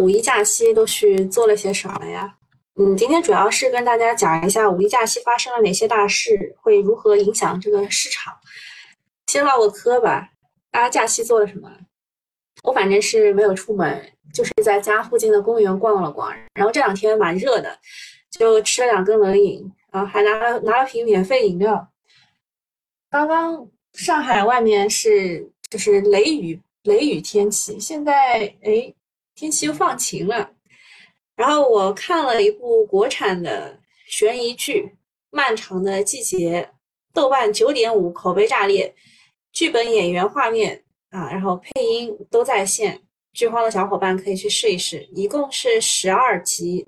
五一假期都去做了些什么呀？嗯，今天主要是跟大家讲一下五一假期发生了哪些大事，会如何影响这个市场。先唠个嗑吧，大家假期做了什么？我反正是没有出门，就是在家附近的公园逛了逛。然后这两天蛮热的，就吃了两根冷饮，然后还拿了拿了瓶免费饮料。刚刚上海外面是就是雷雨雷雨天气，现在哎天气又放晴了。然后我看了一部国产的悬疑剧《漫长的季节》，豆瓣九点五，口碑炸裂，剧本、演员、画面啊，然后配音都在线，剧荒的小伙伴可以去试一试。一共是十二集，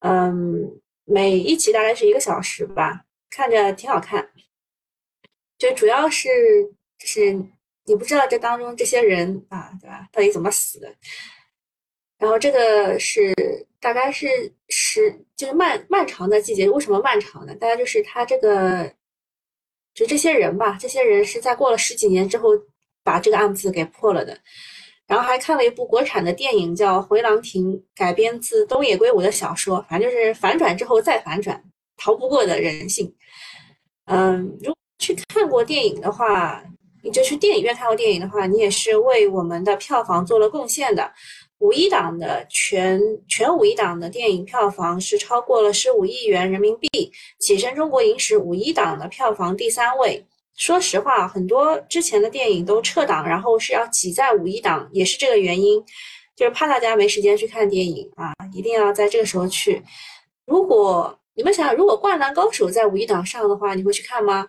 嗯，每一集大概是一个小时吧，看着挺好看。就主要是就是你不知道这当中这些人啊，对吧？到底怎么死的？然后这个是。大概是十，就是漫漫长的季节。为什么漫长呢？大家就是他这个，就这些人吧，这些人是在过了十几年之后把这个案子给破了的。然后还看了一部国产的电影，叫《回廊亭》，改编自东野圭吾的小说。反正就是反转之后再反转，逃不过的人性。嗯，如果去看过电影的话，你就去电影院看过电影的话，你也是为我们的票房做了贡献的。五一档的全全五一档的电影票房是超过了十五亿元人民币，跻身中国影史五一档的票房第三位。说实话，很多之前的电影都撤档，然后是要挤在五一档，也是这个原因，就是怕大家没时间去看电影啊，一定要在这个时候去。如果你们想，如果《灌篮高手》在五一档上的话，你会去看吗？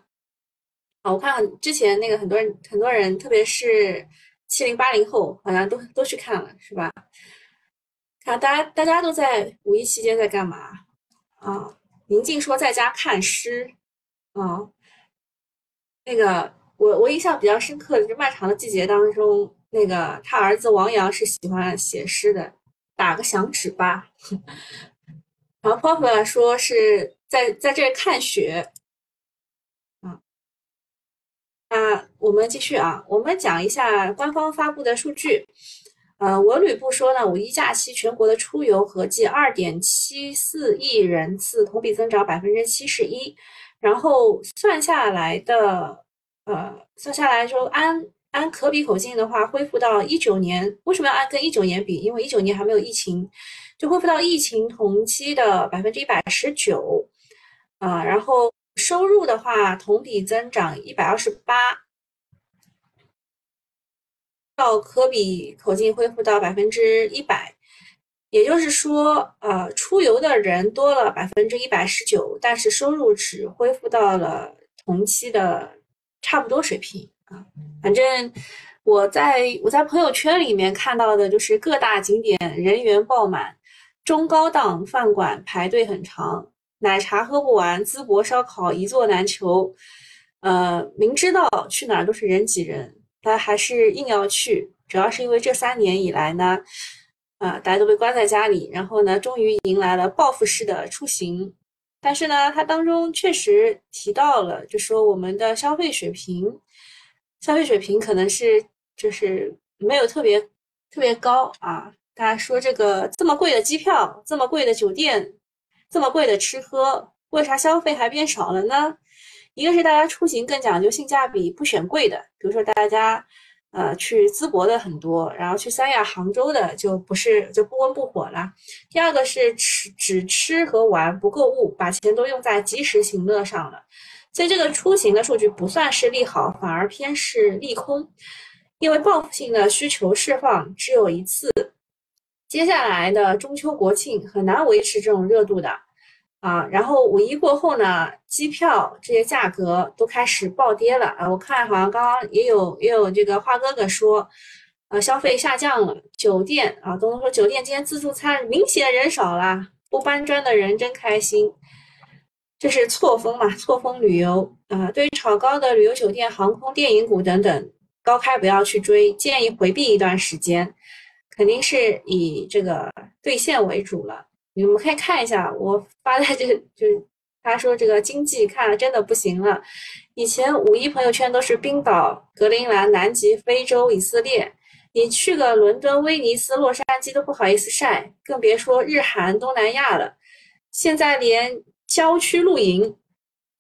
啊，我看之前那个很多人，很多人，特别是。七零八零后好像都都去看了，是吧？看大家大家都在五一期间在干嘛啊？宁静说在家看诗啊。那个我我印象比较深刻的，就是《漫长的季节》当中，那个他儿子王阳是喜欢写诗的，打个响指吧。然后 Pop 说是在在这看雪。那我们继续啊，我们讲一下官方发布的数据。呃，文旅部说呢，五一假期全国的出游合计二点七四亿人次，同比增长百分之七十一。然后算下来的，呃，算下来说按按可比口径的话，恢复到一九年。为什么要按跟一九年比？因为一九年还没有疫情，就恢复到疫情同期的百分之一百十九。啊，然后。收入的话，同比增长一百二十八，到可比口径恢复到百分之一百，也就是说，呃，出游的人多了百分之一百十九，但是收入只恢复到了同期的差不多水平啊。反正我在我在朋友圈里面看到的就是各大景点人员爆满，中高档饭馆排队很长。奶茶喝不完，淄博烧烤一座难求。呃，明知道去哪儿都是人挤人，但还是硬要去。主要是因为这三年以来呢，啊，大家都被关在家里，然后呢，终于迎来了报复式的出行。但是呢，它当中确实提到了，就说我们的消费水平，消费水平可能是就是没有特别特别高啊。大家说这个这么贵的机票，这么贵的酒店。这么贵的吃喝，为啥消费还变少了呢？一个是大家出行更讲究性价比，不选贵的，比如说大家，呃，去淄博的很多，然后去三亚、杭州的就不是就不温不火了。第二个是吃只吃和玩不购物，把钱都用在及时行乐上了。所以这个出行的数据不算是利好，反而偏是利空，因为报复性的需求释放只有一次。接下来的中秋国庆很难维持这种热度的啊，然后五一过后呢，机票这些价格都开始暴跌了啊。我看好像刚刚也有也有这个花哥哥说，呃，消费下降了。酒店啊，东东说酒店今天自助餐明显人少啦，不搬砖的人真开心。这是错峰嘛？错峰旅游啊，对于炒高的旅游酒店、航空、电影股等等，高开不要去追，建议回避一段时间。肯定是以这个兑现为主了。你们可以看一下我发的这，就他说这个经济看了真的不行了。以前五一朋友圈都是冰岛、格陵兰、南极、非洲、以色列，你去个伦敦、威尼斯、洛杉矶都不好意思晒，更别说日韩、东南亚了。现在连郊区露营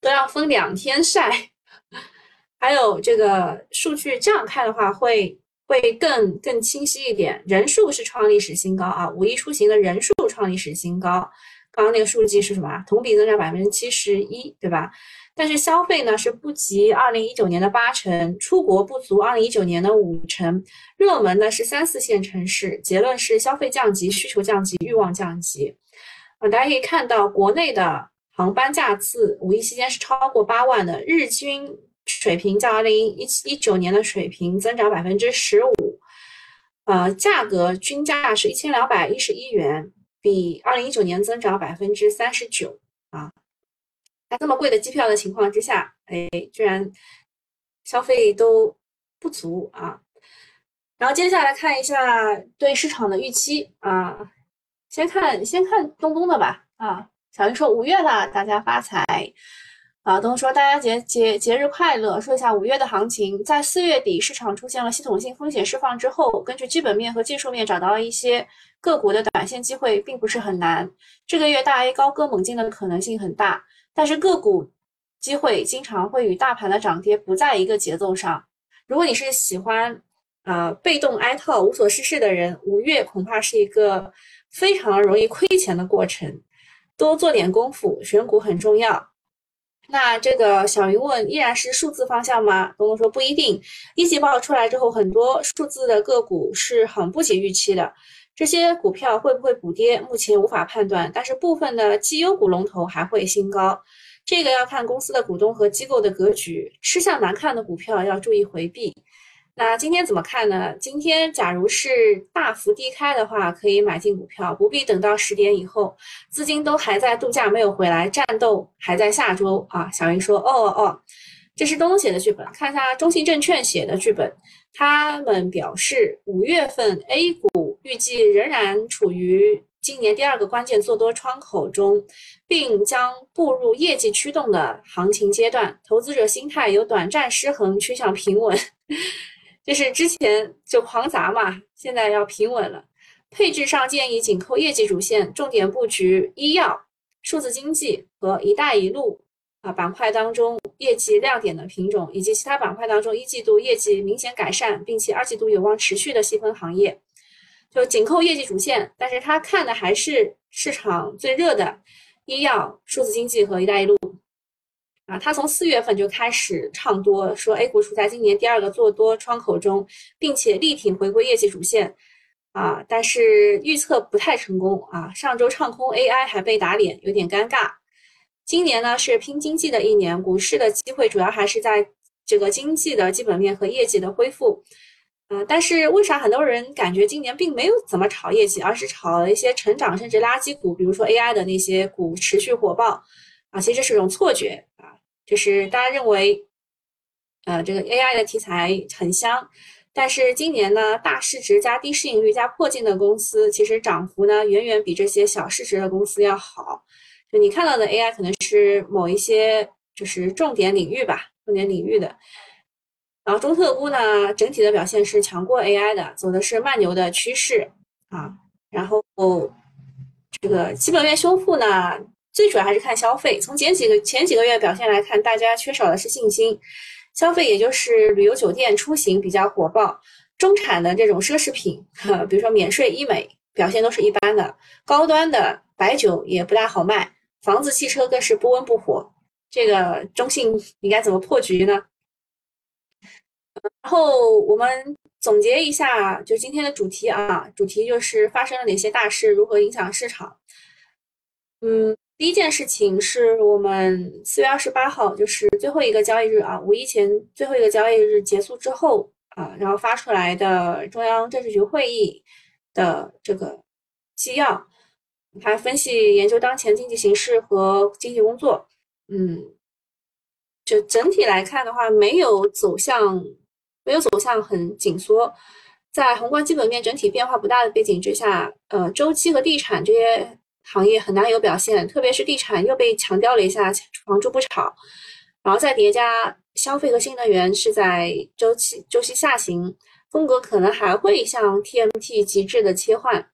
都要分两天晒。还有这个数据这样看的话，会会更更清晰一点。人数是创历史新高啊，五一出行的人数创历史新高。刚刚那个数据是什么？同比增长百分之七十一，对吧？但是消费呢是不及二零一九年的八成，出国不足二零一九年的五成，热门呢是三四线城市。结论是消费降级，需求降级，欲望降级。啊，大家可以看到，国内的航班架次五一期间是超过八万的，日均水平较二零一七一九年的水平增长百分之十五。呃，价格均价是一千两百一十一元，比二零一九年增长百分之三十九啊。在这么贵的机票的情况之下，哎，居然消费都不足啊！然后接下来看一下对市场的预期啊，先看先看东东的吧啊，小云说五月了，大家发财啊！东说大家节节节日快乐，说一下五月的行情，在四月底市场出现了系统性风险释放之后，根据基本面和技术面找到了一些个股的短线机会，并不是很难。这个月大 A 高歌猛进的可能性很大。但是个股机会经常会与大盘的涨跌不在一个节奏上。如果你是喜欢呃被动挨套、无所事事的人，五月恐怕是一个非常容易亏钱的过程。多做点功夫，选股很重要。那这个小云问依然是数字方向吗？东东说不一定。一季报出来之后，很多数字的个股是很不及预期的。这些股票会不会补跌？目前无法判断，但是部分的绩优股龙头还会新高，这个要看公司的股东和机构的格局。吃相难看的股票要注意回避。那今天怎么看呢？今天假如是大幅低开的话，可以买进股票，不必等到十点以后，资金都还在度假没有回来，战斗还在下周啊。小云说：“哦哦，这是东东写的剧本，看一下中信证券写的剧本。”他们表示，五月份 A 股预计仍然处于今年第二个关键做多窗口中，并将步入业绩驱动的行情阶段。投资者心态由短暂失衡趋向平稳，就是之前就狂砸嘛，现在要平稳了。配置上建议紧扣业绩主线，重点布局医药、数字经济和“一带一路”。啊，板块当中业绩亮点的品种，以及其他板块当中一季度业绩明显改善，并且二季度有望持续的细分行业，就紧扣业绩主线。但是他看的还是市场最热的医药、数字经济和“一带一路”。啊，他从四月份就开始唱多，说 A 股处在今年第二个做多窗口中，并且力挺回归业绩主线。啊，但是预测不太成功啊。上周唱空 AI 还被打脸，有点尴尬。今年呢是拼经济的一年，股市的机会主要还是在这个经济的基本面和业绩的恢复。嗯，但是为啥很多人感觉今年并没有怎么炒业绩，而是炒了一些成长甚至垃圾股，比如说 AI 的那些股持续火爆啊？其实是一种错觉，就是大家认为，呃，这个 AI 的题材很香，但是今年呢，大市值加低市盈率加破净的公司，其实涨幅呢远远比这些小市值的公司要好。就你看到的 AI 可能是某一些就是重点领域吧，重点领域的。然后中特估呢，整体的表现是强过 AI 的，走的是慢牛的趋势啊。然后这个基本面修复呢，最主要还是看消费。从前几个前几个月表现来看，大家缺少的是信心，消费也就是旅游酒店出行比较火爆，中产的这种奢侈品，比如说免税医美表现都是一般的，高端的白酒也不大好卖。房子、汽车更是不温不火，这个中信应该怎么破局呢？然后我们总结一下，就今天的主题啊，主题就是发生了哪些大事，如何影响市场。嗯，第一件事情是我们四月二十八号，就是最后一个交易日啊，五一前最后一个交易日结束之后啊，然后发出来的中央政治局会议的这个纪要。还分析研究当前经济形势和经济工作，嗯，就整体来看的话，没有走向，没有走向很紧缩，在宏观基本面整体变化不大的背景之下，呃，周期和地产这些行业很难有表现，特别是地产又被强调了一下房住不炒，然后再叠加消费和新能源是在周期周期下行，风格可能还会向 TMT 极致的切换。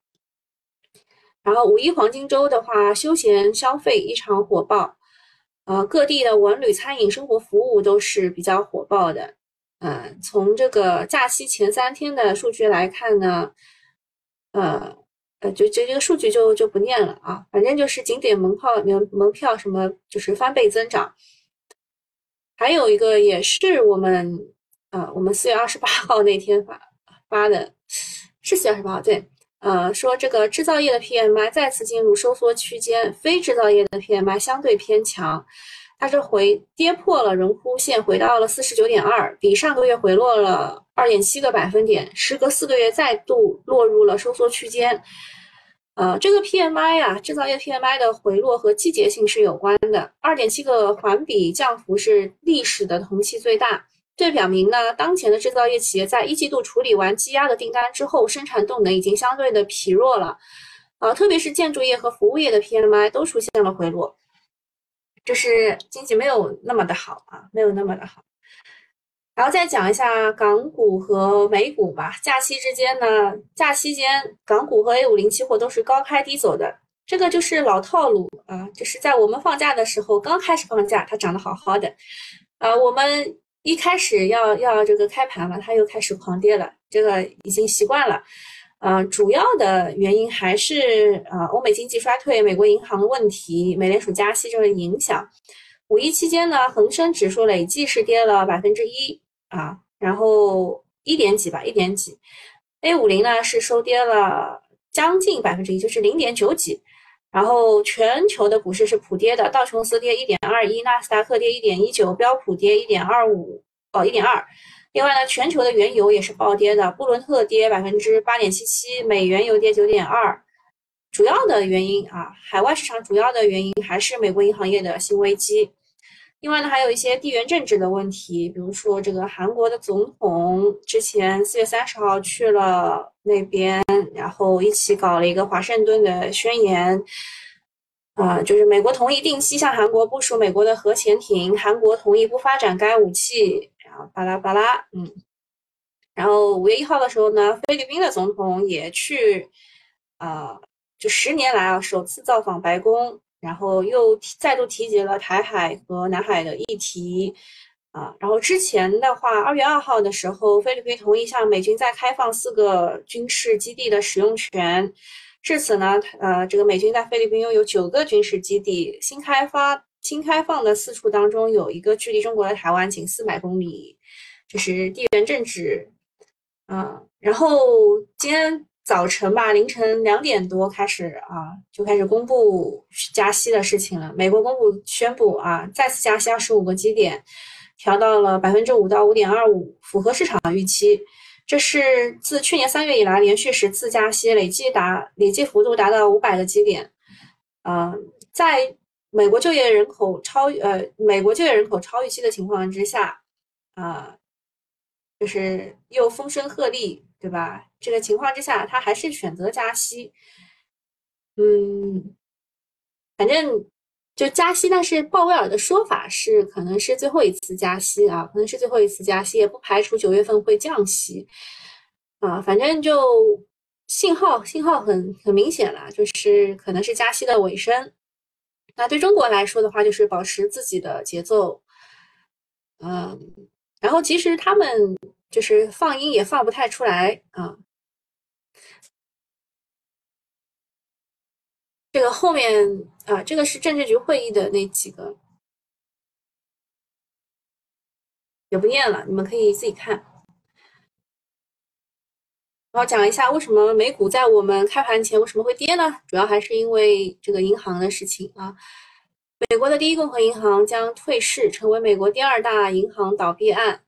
然后五一黄金周的话，休闲消费异常火爆，呃，各地的文旅、餐饮、生活服务都是比较火爆的。嗯，从这个假期前三天的数据来看呢，呃就就这个数据就就不念了啊，反正就是景点门票门门票什么就是翻倍增长。还有一个也是我们，呃，我们四月二十八号那天发发的，是四月二十八号，对，呃，说这个制造业的 PMI 再次进入收缩区间，非制造业的 PMI 相对偏强，它是回跌破了荣枯线，回到了四十九点二，比上个月回落了二点七个百分点，时隔四个月再度落入了收缩区间。呃，这个 PMI 啊，制造业 PMI 的回落和季节性是有关的。二点七个环比降幅是历史的同期最大，这表明呢，当前的制造业企业在一季度处理完积压的订单之后，生产动能已经相对的疲弱了。呃，特别是建筑业和服务业的 PMI 都出现了回落，就是经济没有那么的好啊，没有那么的好。然后再讲一下港股和美股吧。假期之间呢，假期间港股和 A 五零期货都是高开低走的，这个就是老套路啊。就是在我们放假的时候，刚开始放假，它涨得好好的，啊，我们一开始要要这个开盘了，它又开始狂跌了，这个已经习惯了。啊，主要的原因还是啊，欧美经济衰退、美国银行的问题、美联储加息这个影响。五一期间呢，恒生指数累计是跌了百分之一。啊，然后一点几吧，一点几，A 五零呢是收跌了将近百分之一，就是零点九几。然后全球的股市是普跌的，道琼斯跌一点二一，纳斯达克跌一点一九，标普跌一点二五，哦，一点二。另外呢，全球的原油也是暴跌的，布伦特跌百分之八点七七，美原油跌九点二。主要的原因啊，海外市场主要的原因还是美国银行业的新危机。另外呢，还有一些地缘政治的问题，比如说这个韩国的总统之前四月三十号去了那边，然后一起搞了一个华盛顿的宣言，啊，就是美国同意定期向韩国部署美国的核潜艇，韩国同意不发展该武器，然后巴拉巴拉，嗯，然后五月一号的时候呢，菲律宾的总统也去，啊，就十年来啊首次造访白宫。然后又再度提及了台海和南海的议题，啊，然后之前的话，二月二号的时候，菲律宾同意向美军再开放四个军事基地的使用权，至此呢，呃，这个美军在菲律宾拥有九个军事基地，新开发、新开放的四处当中，有一个距离中国的台湾仅四百公里，这是地缘政治，啊，然后今天。早晨吧，凌晨两点多开始啊，就开始公布加息的事情了。美国公布宣布啊，再次加息二十五个基点，调到了百分之五到五点二五，符合市场预期。这是自去年三月以来连续十次加息，累计达累计幅度达到五百个基点。嗯，在美国就业人口超呃美国就业人口超预期的情况之下，啊，就是又风声鹤唳。对吧？这个情况之下，他还是选择加息。嗯，反正就加息，但是鲍威尔的说法是可能是最后一次加息啊，可能是最后一次加息，也不排除九月份会降息啊。反正就信号信号很很明显了，就是可能是加息的尾声。那对中国来说的话，就是保持自己的节奏。嗯，然后其实他们。就是放音也放不太出来啊，这个后面啊，这个是政治局会议的那几个，也不念了，你们可以自己看。然后讲一下为什么美股在我们开盘前为什么会跌呢？主要还是因为这个银行的事情啊。美国的第一共和银行将退市，成为美国第二大银行倒闭案。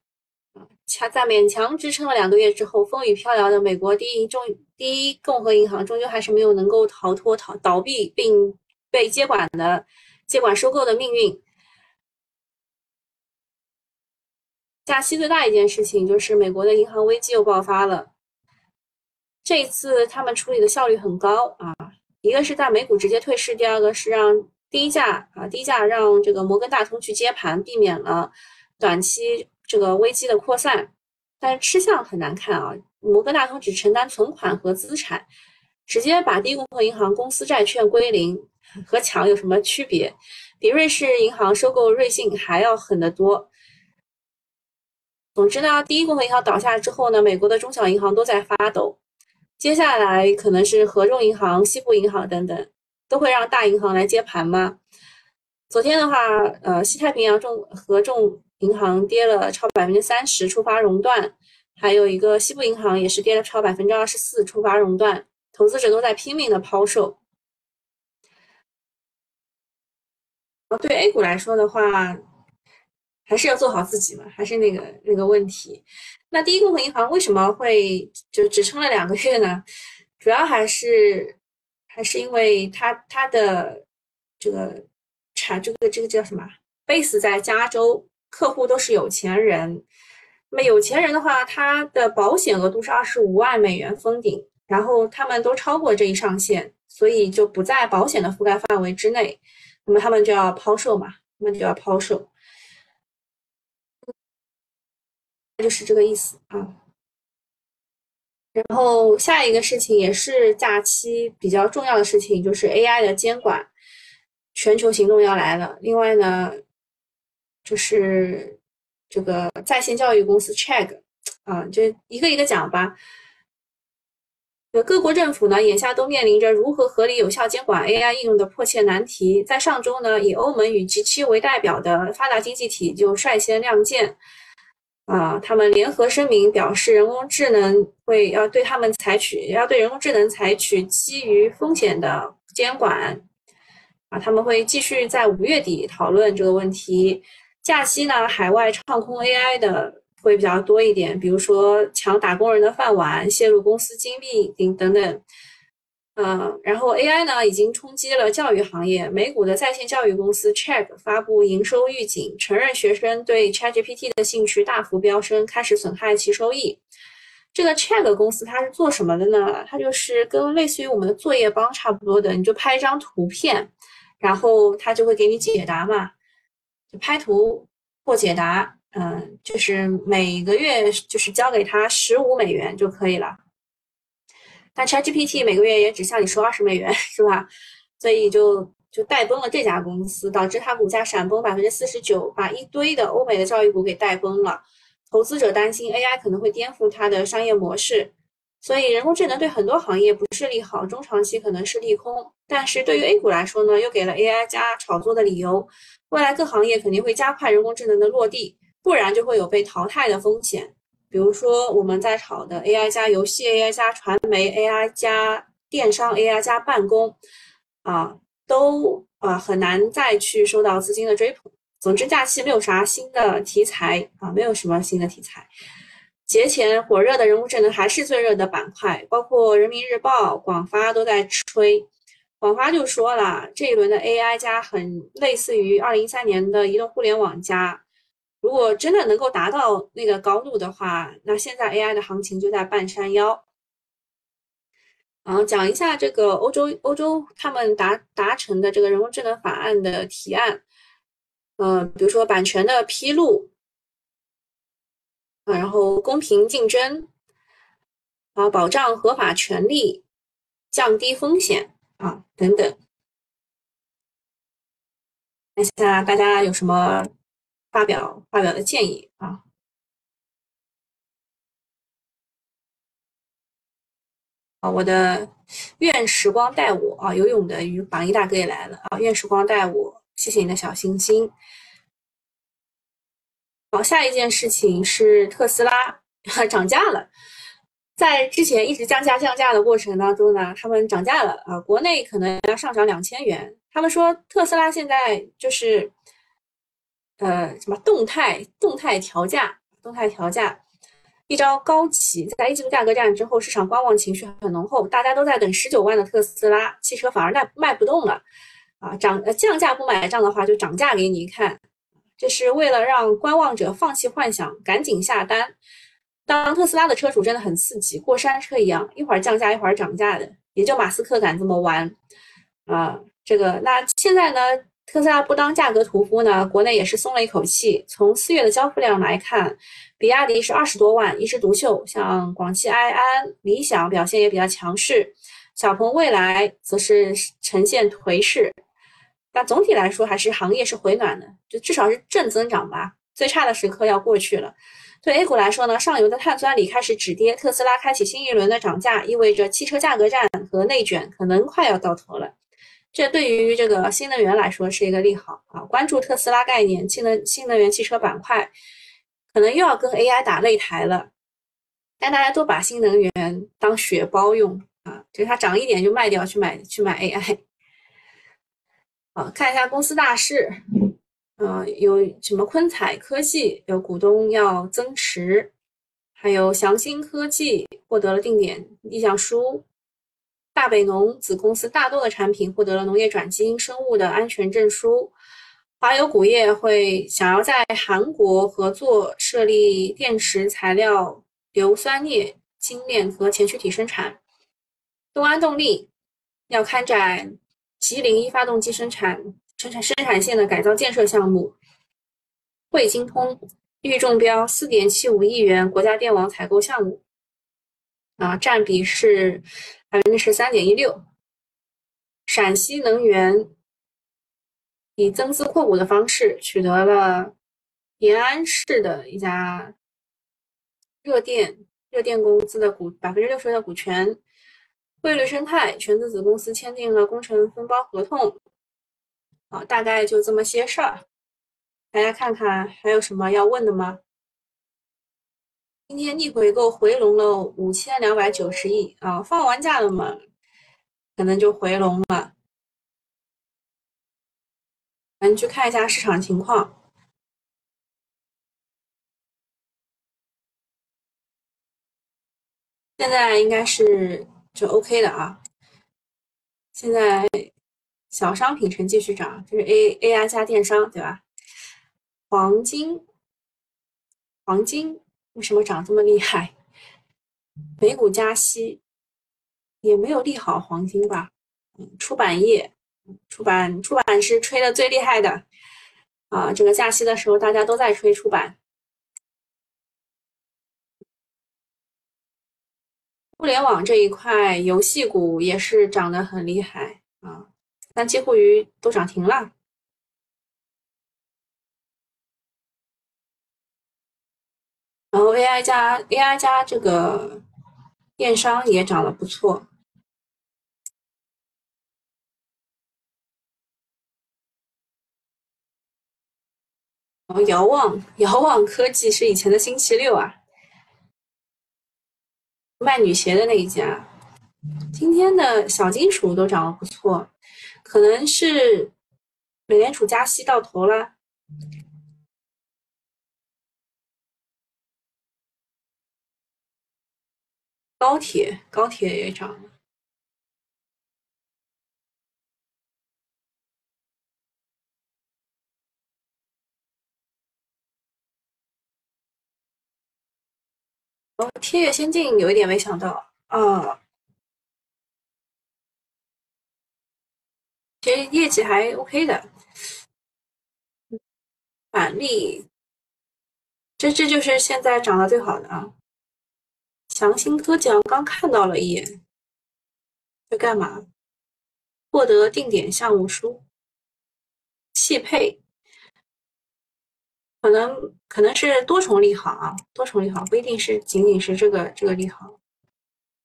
强在勉强支撑了两个月之后，风雨飘摇的美国第一中第一共和银行终究还是没有能够逃脱逃倒闭并被接管的接管收购的命运。假期最大一件事情就是美国的银行危机又爆发了。这一次他们处理的效率很高啊，一个是在美股直接退市，第二个是让低价啊低价让这个摩根大通去接盘，避免了短期。这个危机的扩散，但是吃相很难看啊。摩根大通只承担存款和资产，直接把第一共和银行公司债券归零，和抢有什么区别？比瑞士银行收购瑞信还要狠得多。总之呢，第一共和银行倒下之后呢，美国的中小银行都在发抖。接下来可能是合众银行、西部银行等等，都会让大银行来接盘吗？昨天的话，呃，西太平洋众合众银行跌了超百分之三十，触发熔断；还有一个西部银行也是跌了超百分之二十四，触发熔断。投资者都在拼命的抛售。对 A 股来说的话。还是要做好自己嘛，还是那个那个问题。那第一共和银行为什么会就只撑了两个月呢？主要还是还是因为它它的这个产这个这个叫什么？base 在加州，客户都是有钱人。那么有钱人的话，他的保险额度是二十五万美元封顶，然后他们都超过这一上限，所以就不在保险的覆盖范围之内。那么他们就要抛售嘛，他们就要抛售。就是这个意思啊。然后下一个事情也是假期比较重要的事情，就是 AI 的监管，全球行动要来了。另外呢，就是这个在线教育公司 Chegg 啊，就一个一个讲吧。各国政府呢，眼下都面临着如何合理有效监管 AI 应用的迫切难题。在上周呢，以欧盟与 G7 为代表的发达经济体就率先亮剑。啊，他们联合声明表示，人工智能会要对他们采取，要对人工智能采取基于风险的监管。啊，他们会继续在五月底讨论这个问题。假期呢，海外唱空 AI 的会比较多一点，比如说抢打工人的饭碗、泄露公司机密等等。嗯，然后 AI 呢已经冲击了教育行业。美股的在线教育公司 Chegg 发布营收预警，承认学生对 ChatGPT 的兴趣大幅飙升，开始损害其收益。这个 Chegg 公司它是做什么的呢？它就是跟类似于我们的作业帮差不多的，你就拍一张图片，然后它就会给你解答嘛，就拍图或解答。嗯，就是每个月就是交给他十五美元就可以了。那 ChatGPT 每个月也只向你收二十美元，是吧？所以就就带崩了这家公司，导致它股价闪崩百分之四十九，把一堆的欧美的教育股给带崩了。投资者担心 AI 可能会颠覆它的商业模式，所以人工智能对很多行业不是利好，中长期可能是利空。但是对于 A 股来说呢，又给了 AI 加炒作的理由。未来各行业肯定会加快人工智能的落地，不然就会有被淘汰的风险。比如说我们在炒的 AI 加游戏、AI 加传媒、AI 加电商、AI 加办公，啊，都啊很难再去受到资金的追捧。总之，假期没有啥新的题材啊，没有什么新的题材。节前火热的人工智能还是最热的板块，包括人民日报、广发都在吹。广发就说了，这一轮的 AI 加很类似于二零一三年的移动互联网加。如果真的能够达到那个高度的话，那现在 AI 的行情就在半山腰。然后讲一下这个欧洲欧洲他们达达成的这个人工智能法案的提案，呃，比如说版权的披露，然后公平竞争，啊，保障合法权利，降低风险啊等等。看一下大家有什么？发表发表的建议啊！啊，我的愿时光带我啊，游泳的鱼榜一大哥也来了啊！愿时光带我，谢谢你的小心心。好，下一件事情是特斯拉涨价了，在之前一直降价降价的过程当中呢，他们涨价了啊，国内可能要上涨两千元。他们说特斯拉现在就是。呃，什么动态动态调价？动态调价一招高起，在一季度价格战之后，市场观望情绪很浓厚，大家都在等十九万的特斯拉汽车，反而卖卖不动了啊！涨呃降价不买账的话，就涨价给你看，这是为了让观望者放弃幻想，赶紧下单。当特斯拉的车主真的很刺激，过山车一样，一会儿降价，一会儿涨价的，也就马斯克敢这么玩啊！这个那现在呢？特斯拉不当价格屠夫呢，国内也是松了一口气。从四月的交付量来看，比亚迪是二十多万，一枝独秀。像广汽埃安、理想表现也比较强势，小鹏、蔚来则是呈现颓势。但总体来说，还是行业是回暖的，就至少是正增长吧。最差的时刻要过去了。对 A 股来说呢，上游的碳酸锂开始止跌，特斯拉开启新一轮的涨价，意味着汽车价格战和内卷可能快要到头了。这对于这个新能源来说是一个利好啊！关注特斯拉概念、新能新能源汽车板块，可能又要跟 AI 打擂台了。但大家都把新能源当血包用啊，就它涨一点就卖掉去买去买 AI。好，看一下公司大事，呃，有什么昆彩科技有股东要增持，还有祥兴科技获得了定点意向书。大北农子公司大多的产品获得了农业转基因生物的安全证书。华油钴业会想要在韩国合作设立电池材料硫酸镍精炼和前驱体生产。东安动力要开展吉林一发动机生产生产生产线的改造建设项目。汇金通预中标四点七五亿元国家电网采购项目，啊，占比是。百分之十三点一六，陕西能源以增资扩股的方式取得了延安市的一家热电热电公司的股百分之六十的股权。汇率生态全资子公司签订了工程分包合同。好，大概就这么些事儿，大家看看还有什么要问的吗？今天逆回购回笼了五千两百九十亿啊，放完假了嘛，可能就回笼了。我们去看一下市场情况，现在应该是就 OK 的啊。现在小商品城继续涨，这是 A A I 加电商对吧？黄金，黄金。为什么涨这么厉害？美股加息也没有利好黄金吧？嗯，出版业，出版出版是吹的最厉害的啊！这个加息的时候，大家都在吹出版。互联网这一块，游戏股也是涨得很厉害啊，但几乎于都涨停了。然后 AI 加 AI 加这个电商也涨得不错。然后遥望遥望科技是以前的星期六啊，卖女鞋的那一家。今天的小金属都涨得不错，可能是美联储加息到头了。高铁，高铁也涨了。哦，天越先进有一点没想到啊，其实业绩还 OK 的。板栗，这这就是现在涨得最好的啊。祥兴科技刚看到了一眼，在干嘛？获得定点项目书，汽配，可能可能是多重利好啊，多重利好不一定是仅仅是这个这个利好，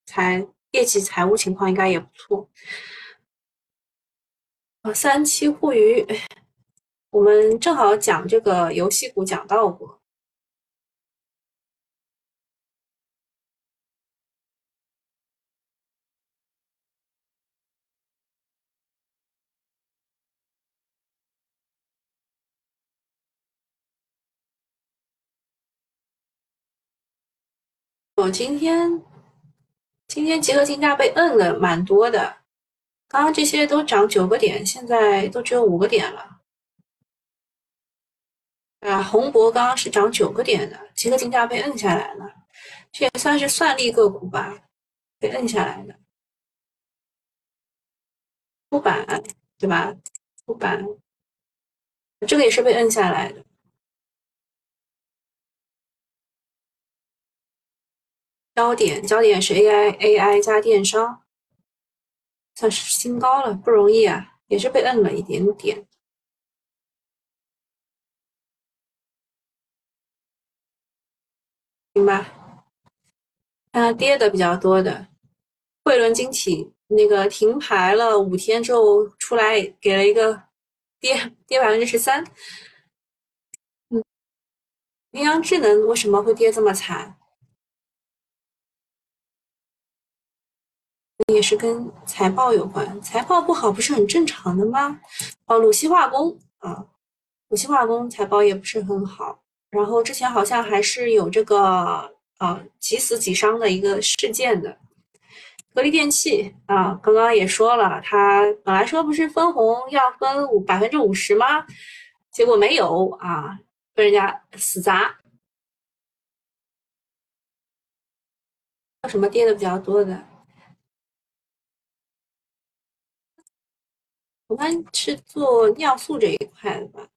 财业绩财务情况应该也不错。啊，三七互娱，我们正好讲这个游戏股讲到过。我今天今天集合竞价被摁了蛮多的，刚刚这些都涨九个点，现在都只有五个点了。啊，宏博刚刚是涨九个点的，集合竞价被摁下来了，这也算是算力个股吧，被摁下来的。出版对吧？出版这个也是被摁下来的。焦点，焦点是 AI，AI 加电商，算是新高了，不容易啊，也是被摁了一点点，行吧？看跌的比较多的，汇伦晶体那个停牌了五天之后出来给了一个跌跌百分之十三，嗯，羚羊智能为什么会跌这么惨？也是跟财报有关，财报不好不是很正常的吗？哦，鲁西化工啊，鲁西化工财报也不是很好，然后之前好像还是有这个啊几死几伤的一个事件的。格力电器啊，刚刚也说了，它本来说不是分红要分五百分之五十吗？结果没有啊，被人家死砸。什么跌的比较多的？我们是做尿素这一块的吧，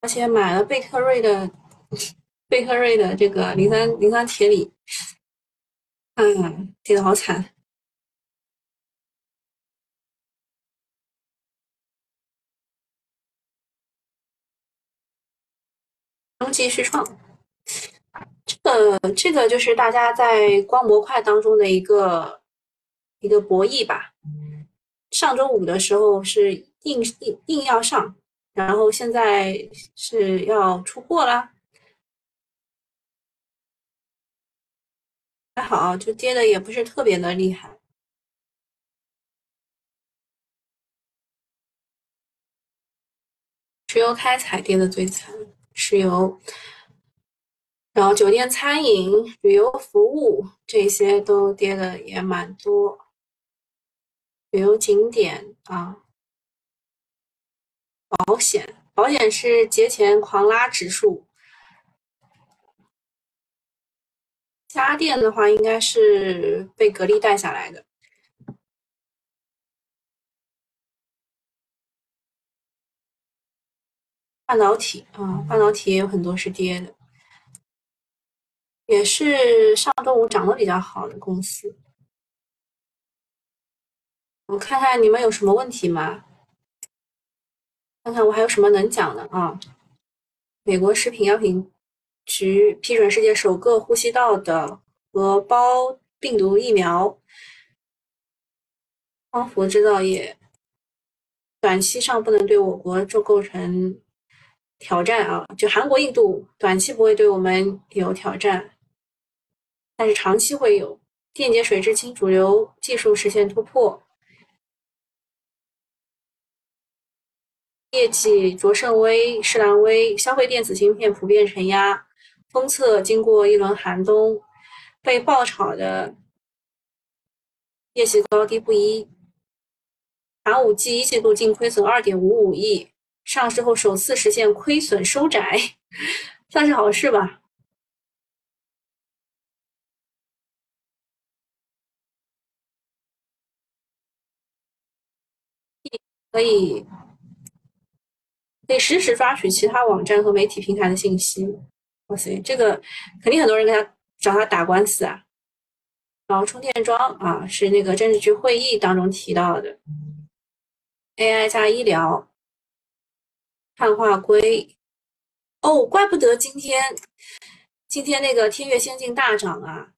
而且买了贝克瑞的 贝克瑞的这个磷酸磷酸铁锂，嗯，跌的好惨。中继续创，这个这个就是大家在光模块当中的一个一个博弈吧。上周五的时候是硬硬硬要上，然后现在是要出货啦。还好，就跌的也不是特别的厉害。石油开采跌的最惨，石油，然后酒店、餐饮、旅游服务这些都跌的也蛮多。旅游景点啊，保险，保险是节前狂拉指数。家电的话，应该是被格力带下来的。半导体啊，半导体也有很多是跌的，也是上周五涨得比较好的公司。我看看你们有什么问题吗？看看我还有什么能讲的啊？美国食品药品局批准世界首个呼吸道的核包病毒疫苗。光伏制造业短期上不能对我国就构成挑战啊，就韩国、印度短期不会对我们有挑战，但是长期会有。电解水制氢主流技术实现突破。业绩卓胜微、士兰微消费电子芯片普遍承压，封测经过一轮寒冬，被爆炒的业绩高低不一。寒武纪一季度净亏损二点五五亿，上市后首次实现亏损收窄，算是好事吧？可以。可以实时抓取其他网站和媒体平台的信息。哇塞，这个肯定很多人跟他找他打官司啊。然后充电桩啊，是那个政治局会议当中提到的。AI 加医疗，碳化硅。哦，怪不得今天今天那个天越先进大涨啊。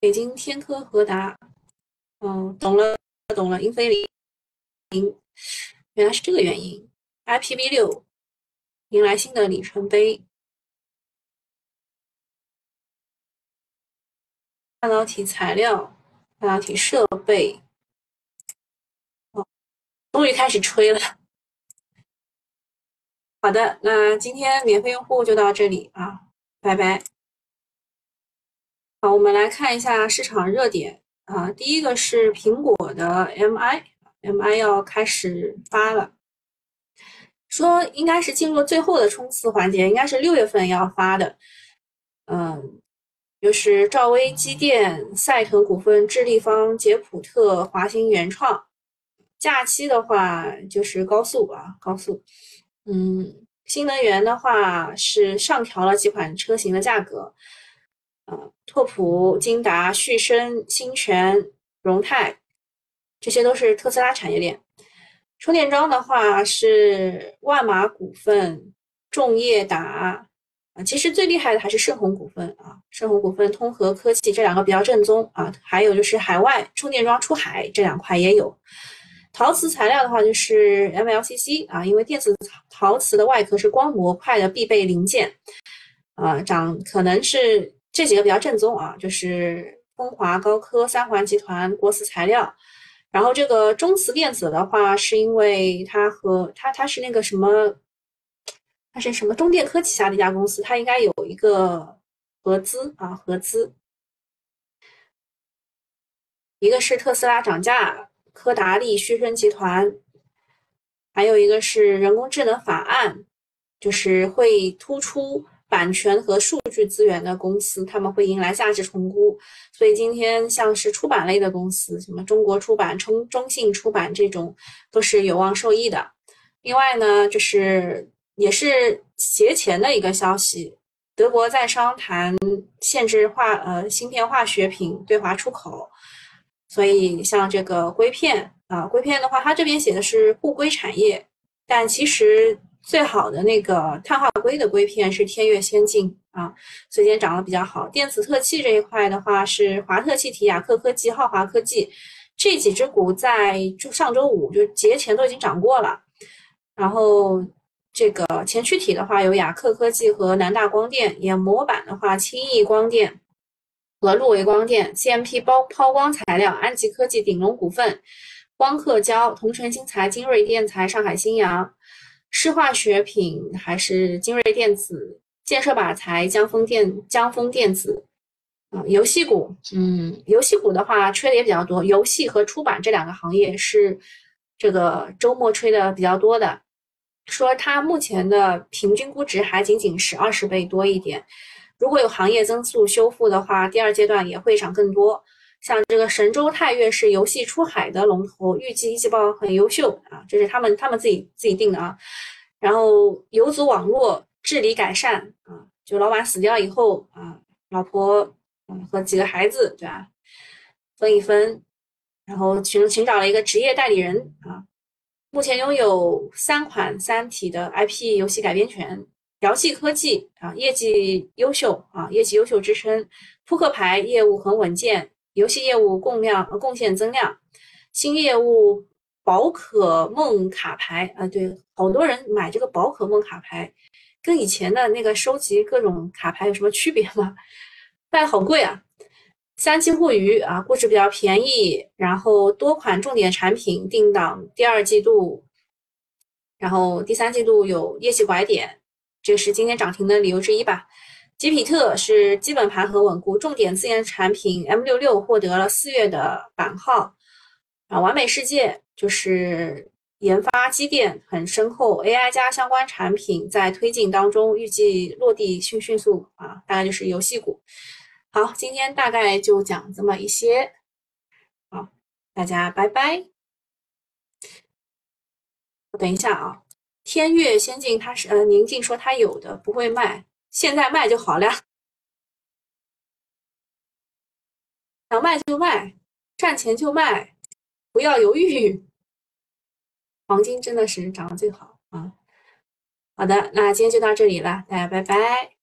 北京天科和达，嗯，懂了。懂了，英飞凌，原来是这个原因。IPv 六迎来新的里程碑，半导体材料、半导体设备，哦，终于开始吹了。好的，那今天免费用户就到这里啊，拜拜。好，我们来看一下市场热点。啊，第一个是苹果的 MI，MI 要开始发了，说应该是进入最后的冲刺环节，应该是六月份要发的。嗯，就是兆威机电、赛腾股份、智立方、捷普特、华兴原创。假期的话就是高速啊，高速。嗯，新能源的话是上调了几款车型的价格。呃，拓普、金达、旭升、新泉、荣泰，这些都是特斯拉产业链。充电桩的话是万马股份、众业达。啊，其实最厉害的还是盛虹股份啊，盛虹股份、通和科技这两个比较正宗啊，还有就是海外充电桩出海这两块也有。陶瓷材料的话就是 MLCC 啊，因为电子陶瓷的外壳是光模块的必备零件啊，涨可能是这几个比较正宗啊，就是风华高科、三环集团、国瓷材料。然后这个中磁电子的话，是因为它和它它是那个什么。它是什么中电科旗下的一家公司，它应该有一个合资啊，合资。一个是特斯拉涨价，科达利、旭升集团，还有一个是人工智能法案，就是会突出版权和数据资源的公司，他们会迎来价值重估。所以今天像是出版类的公司，什么中国出版、中中信出版这种，都是有望受益的。另外呢，就是。也是节前的一个消息，德国在商谈限制化呃芯片化学品对华出口，所以像这个硅片啊，硅片的话，它这边写的是不硅产业，但其实最好的那个碳化硅的硅片是天悦先进啊，所以今天涨得比较好。电子特气这一块的话是华特气体、雅克科技、浩华科技这几只股在就上周五就节前都已经涨过了，然后。这个前驱体的话，有雅克科技和南大光电；研模板的话，轻易光电和路维光电；CMP 包抛光材料，安吉科技、鼎龙股份；光刻胶，同城新材、精锐电材、上海新阳；湿化学品还是精锐电子；建设靶材，江丰电、江丰电子。啊，游戏股，嗯，游戏股的话，吹的也比较多。游戏和出版这两个行业是这个周末吹的比较多的。说它目前的平均估值还仅仅是二十倍多一点，如果有行业增速修复的话，第二阶段也会涨更多。像这个神州泰岳是游戏出海的龙头，预计一季报很优秀啊，这是他们他们自己自己定的啊。然后游族网络治理改善啊，就老板死掉以后啊，老婆嗯和几个孩子对吧，分一分，然后寻寻找了一个职业代理人啊。目前拥有三款《三体》的 IP 游戏改编权，瑶系科技啊，业绩优秀啊，业绩优秀支撑，扑克牌业务很稳健，游戏业务供量贡献增量，新业务宝可梦卡牌啊，对，好多人买这个宝可梦卡牌，跟以前的那个收集各种卡牌有什么区别吗？卖好贵啊！三七互娱啊，估值比较便宜，然后多款重点产品定档第二季度，然后第三季度有业绩拐点，这是今天涨停的理由之一吧。吉比特是基本盘很稳固，重点自研产品 M 六六获得了四月的版号啊。完美世界就是研发积淀很深厚，AI 加相关产品在推进当中，预计落地迅迅速啊，大概就是游戏股。好，今天大概就讲这么一些，好，大家拜拜。等一下啊，天悦先进它是呃，宁静说它有的不会卖，现在卖就好了，想卖就卖，赚钱就卖，不要犹豫。黄金真的是涨得最好啊。好的，那今天就到这里了，大家拜拜。